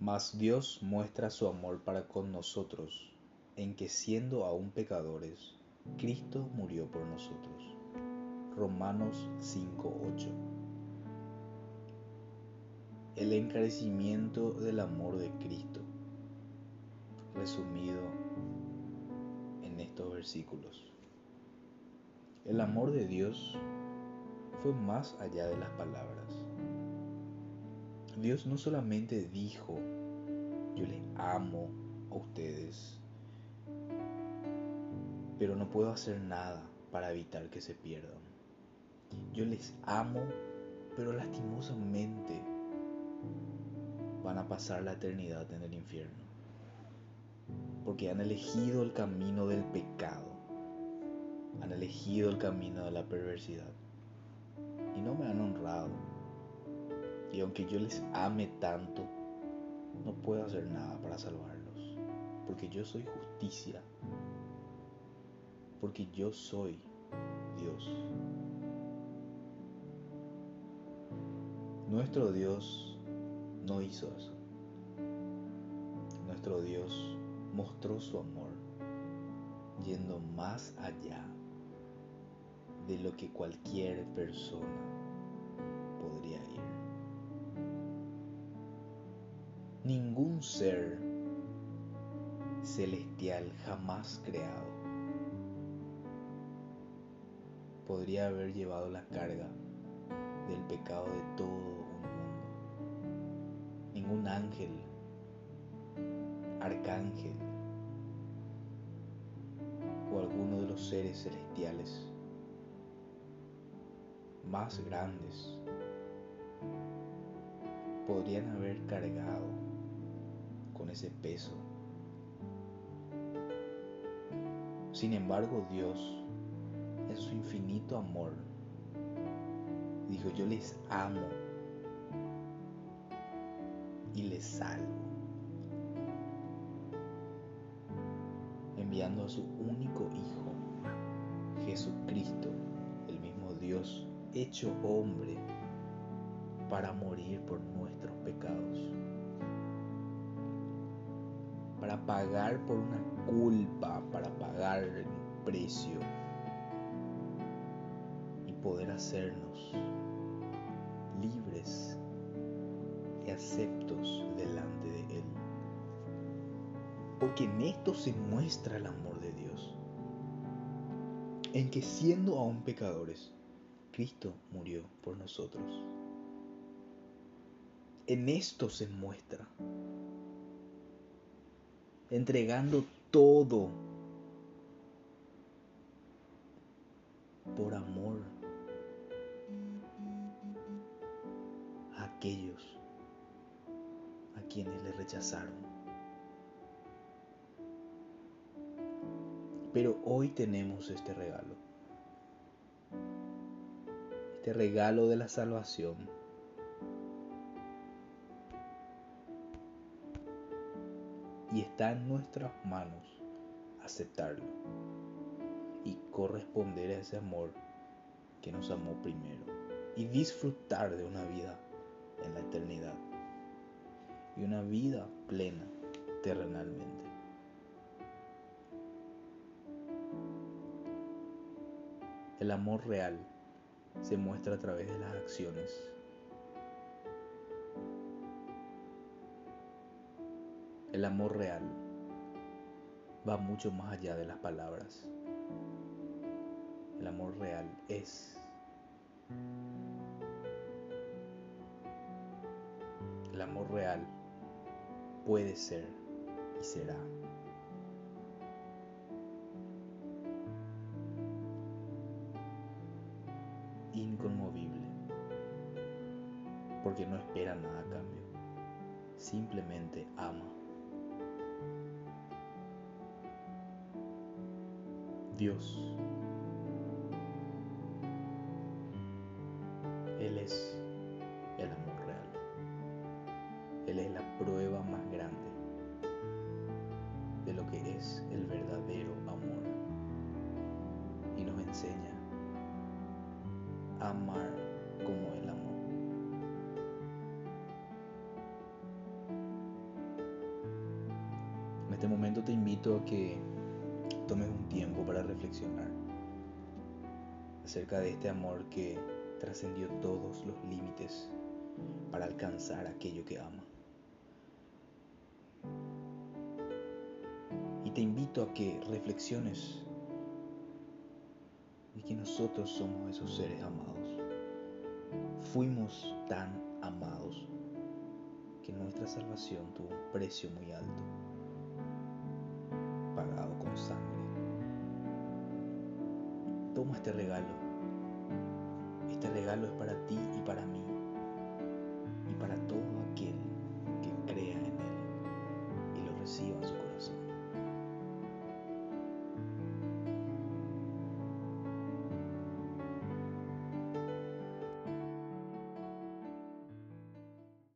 Mas Dios muestra su amor para con nosotros en que siendo aún pecadores, Cristo murió por nosotros. Romanos 5:8 El encarecimiento del amor de Cristo, resumido en estos versículos. El amor de Dios fue más allá de las palabras. Dios no solamente dijo, yo les amo a ustedes, pero no puedo hacer nada para evitar que se pierdan. Yo les amo, pero lastimosamente van a pasar la eternidad en el infierno, porque han elegido el camino del pecado, han elegido el camino de la perversidad y no me han honrado. Y aunque yo les ame tanto, no puedo hacer nada para salvarlos, porque yo soy justicia, porque yo soy Dios. Nuestro Dios no hizo eso. Nuestro Dios mostró su amor yendo más allá de lo que cualquier persona Ningún ser celestial jamás creado podría haber llevado la carga del pecado de todo un mundo. Ningún ángel, arcángel o alguno de los seres celestiales más grandes podrían haber cargado con ese peso. Sin embargo, Dios, en su infinito amor, dijo, yo les amo y les salvo, enviando a su único Hijo, Jesucristo, el mismo Dios hecho hombre, para morir por nuestros pecados para pagar por una culpa, para pagar el precio y poder hacernos libres y aceptos delante de Él. Porque en esto se muestra el amor de Dios, en que siendo aún pecadores, Cristo murió por nosotros. En esto se muestra entregando todo por amor a aquellos a quienes le rechazaron. Pero hoy tenemos este regalo, este regalo de la salvación y está en nuestras manos aceptarlo y corresponder a ese amor que nos amó primero y disfrutar de una vida en la eternidad y una vida plena terrenalmente. El amor real se muestra a través de las acciones El amor real va mucho más allá de las palabras. El amor real es. El amor real puede ser y será. Inconmovible. Porque no espera nada a cambio. Simplemente ama. Dios. Él es el amor real. Él es la prueba más grande de lo que es el verdadero amor. Y nos enseña a amar como Él amó. este momento te invito a que tomes un tiempo para reflexionar acerca de este amor que trascendió todos los límites para alcanzar aquello que ama. Y te invito a que reflexiones de que nosotros somos esos seres amados. Fuimos tan amados que nuestra salvación tuvo un precio muy alto, pagado con sangre. Toma este regalo. Este regalo es para ti y para mí